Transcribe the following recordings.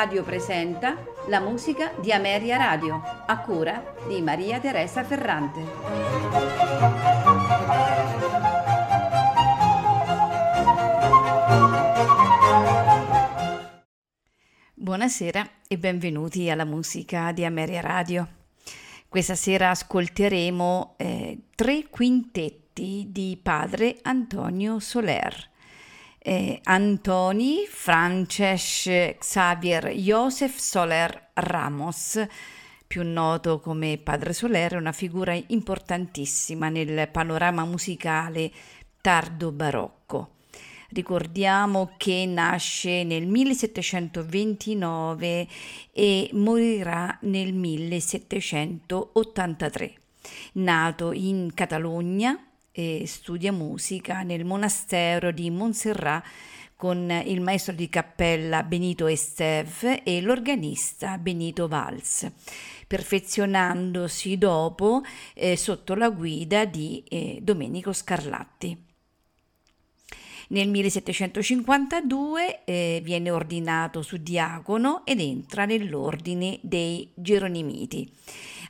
Radio presenta la musica di Ameria Radio, a cura di Maria Teresa Ferrante. Buonasera e benvenuti alla musica di Ameria Radio. Questa sera ascolteremo eh, tre quintetti di padre Antonio Soler eh, Antoni Frances Xavier Joseph Soler Ramos, più noto come Padre Soler, è una figura importantissima nel panorama musicale tardo barocco. Ricordiamo che nasce nel 1729 e morirà nel 1783. Nato in Catalogna, e studia musica nel monastero di Montserrat con il maestro di cappella Benito Esteve e l'organista Benito Valls, perfezionandosi dopo eh, sotto la guida di eh, Domenico Scarlatti. Nel 1752 eh, viene ordinato suddiacono ed entra nell'ordine dei Geronimiti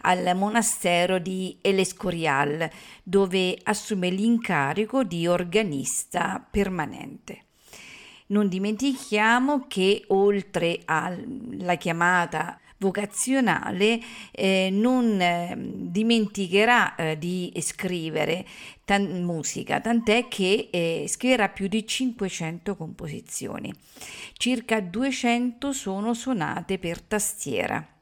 al monastero di El Escorial, dove assume l'incarico di organista permanente. Non dimentichiamo che oltre alla chiamata vocazionale eh, non eh, dimenticherà eh, di scrivere tan- musica, tant'è che eh, scriverà più di 500 composizioni. Circa 200 sono suonate per tastiera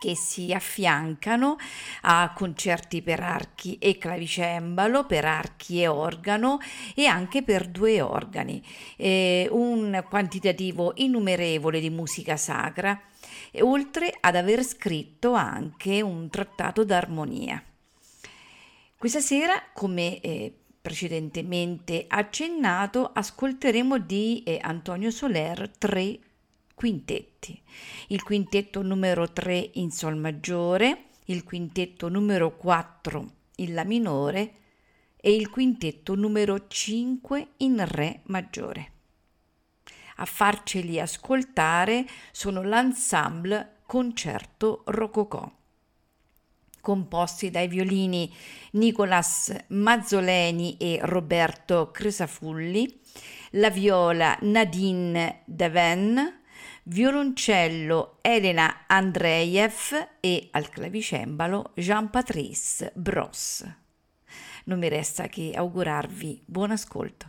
che si affiancano a concerti per archi e clavicembalo, per archi e organo e anche per due organi, eh, un quantitativo innumerevole di musica sacra, oltre ad aver scritto anche un trattato d'armonia. Questa sera, come eh, precedentemente accennato, ascolteremo di eh, Antonio Soler tre quintetti. Il quintetto numero 3 in Sol maggiore, il quintetto numero 4 in La minore e il quintetto numero 5 in Re maggiore. A farceli ascoltare sono l'ensemble Concerto Rococò composti dai violini Nicolas Mazzoleni e Roberto Cresafulli, la viola Nadine Deven, violoncello Elena Andreev e al clavicembalo Jean-Patrice Bros. Non mi resta che augurarvi buon ascolto.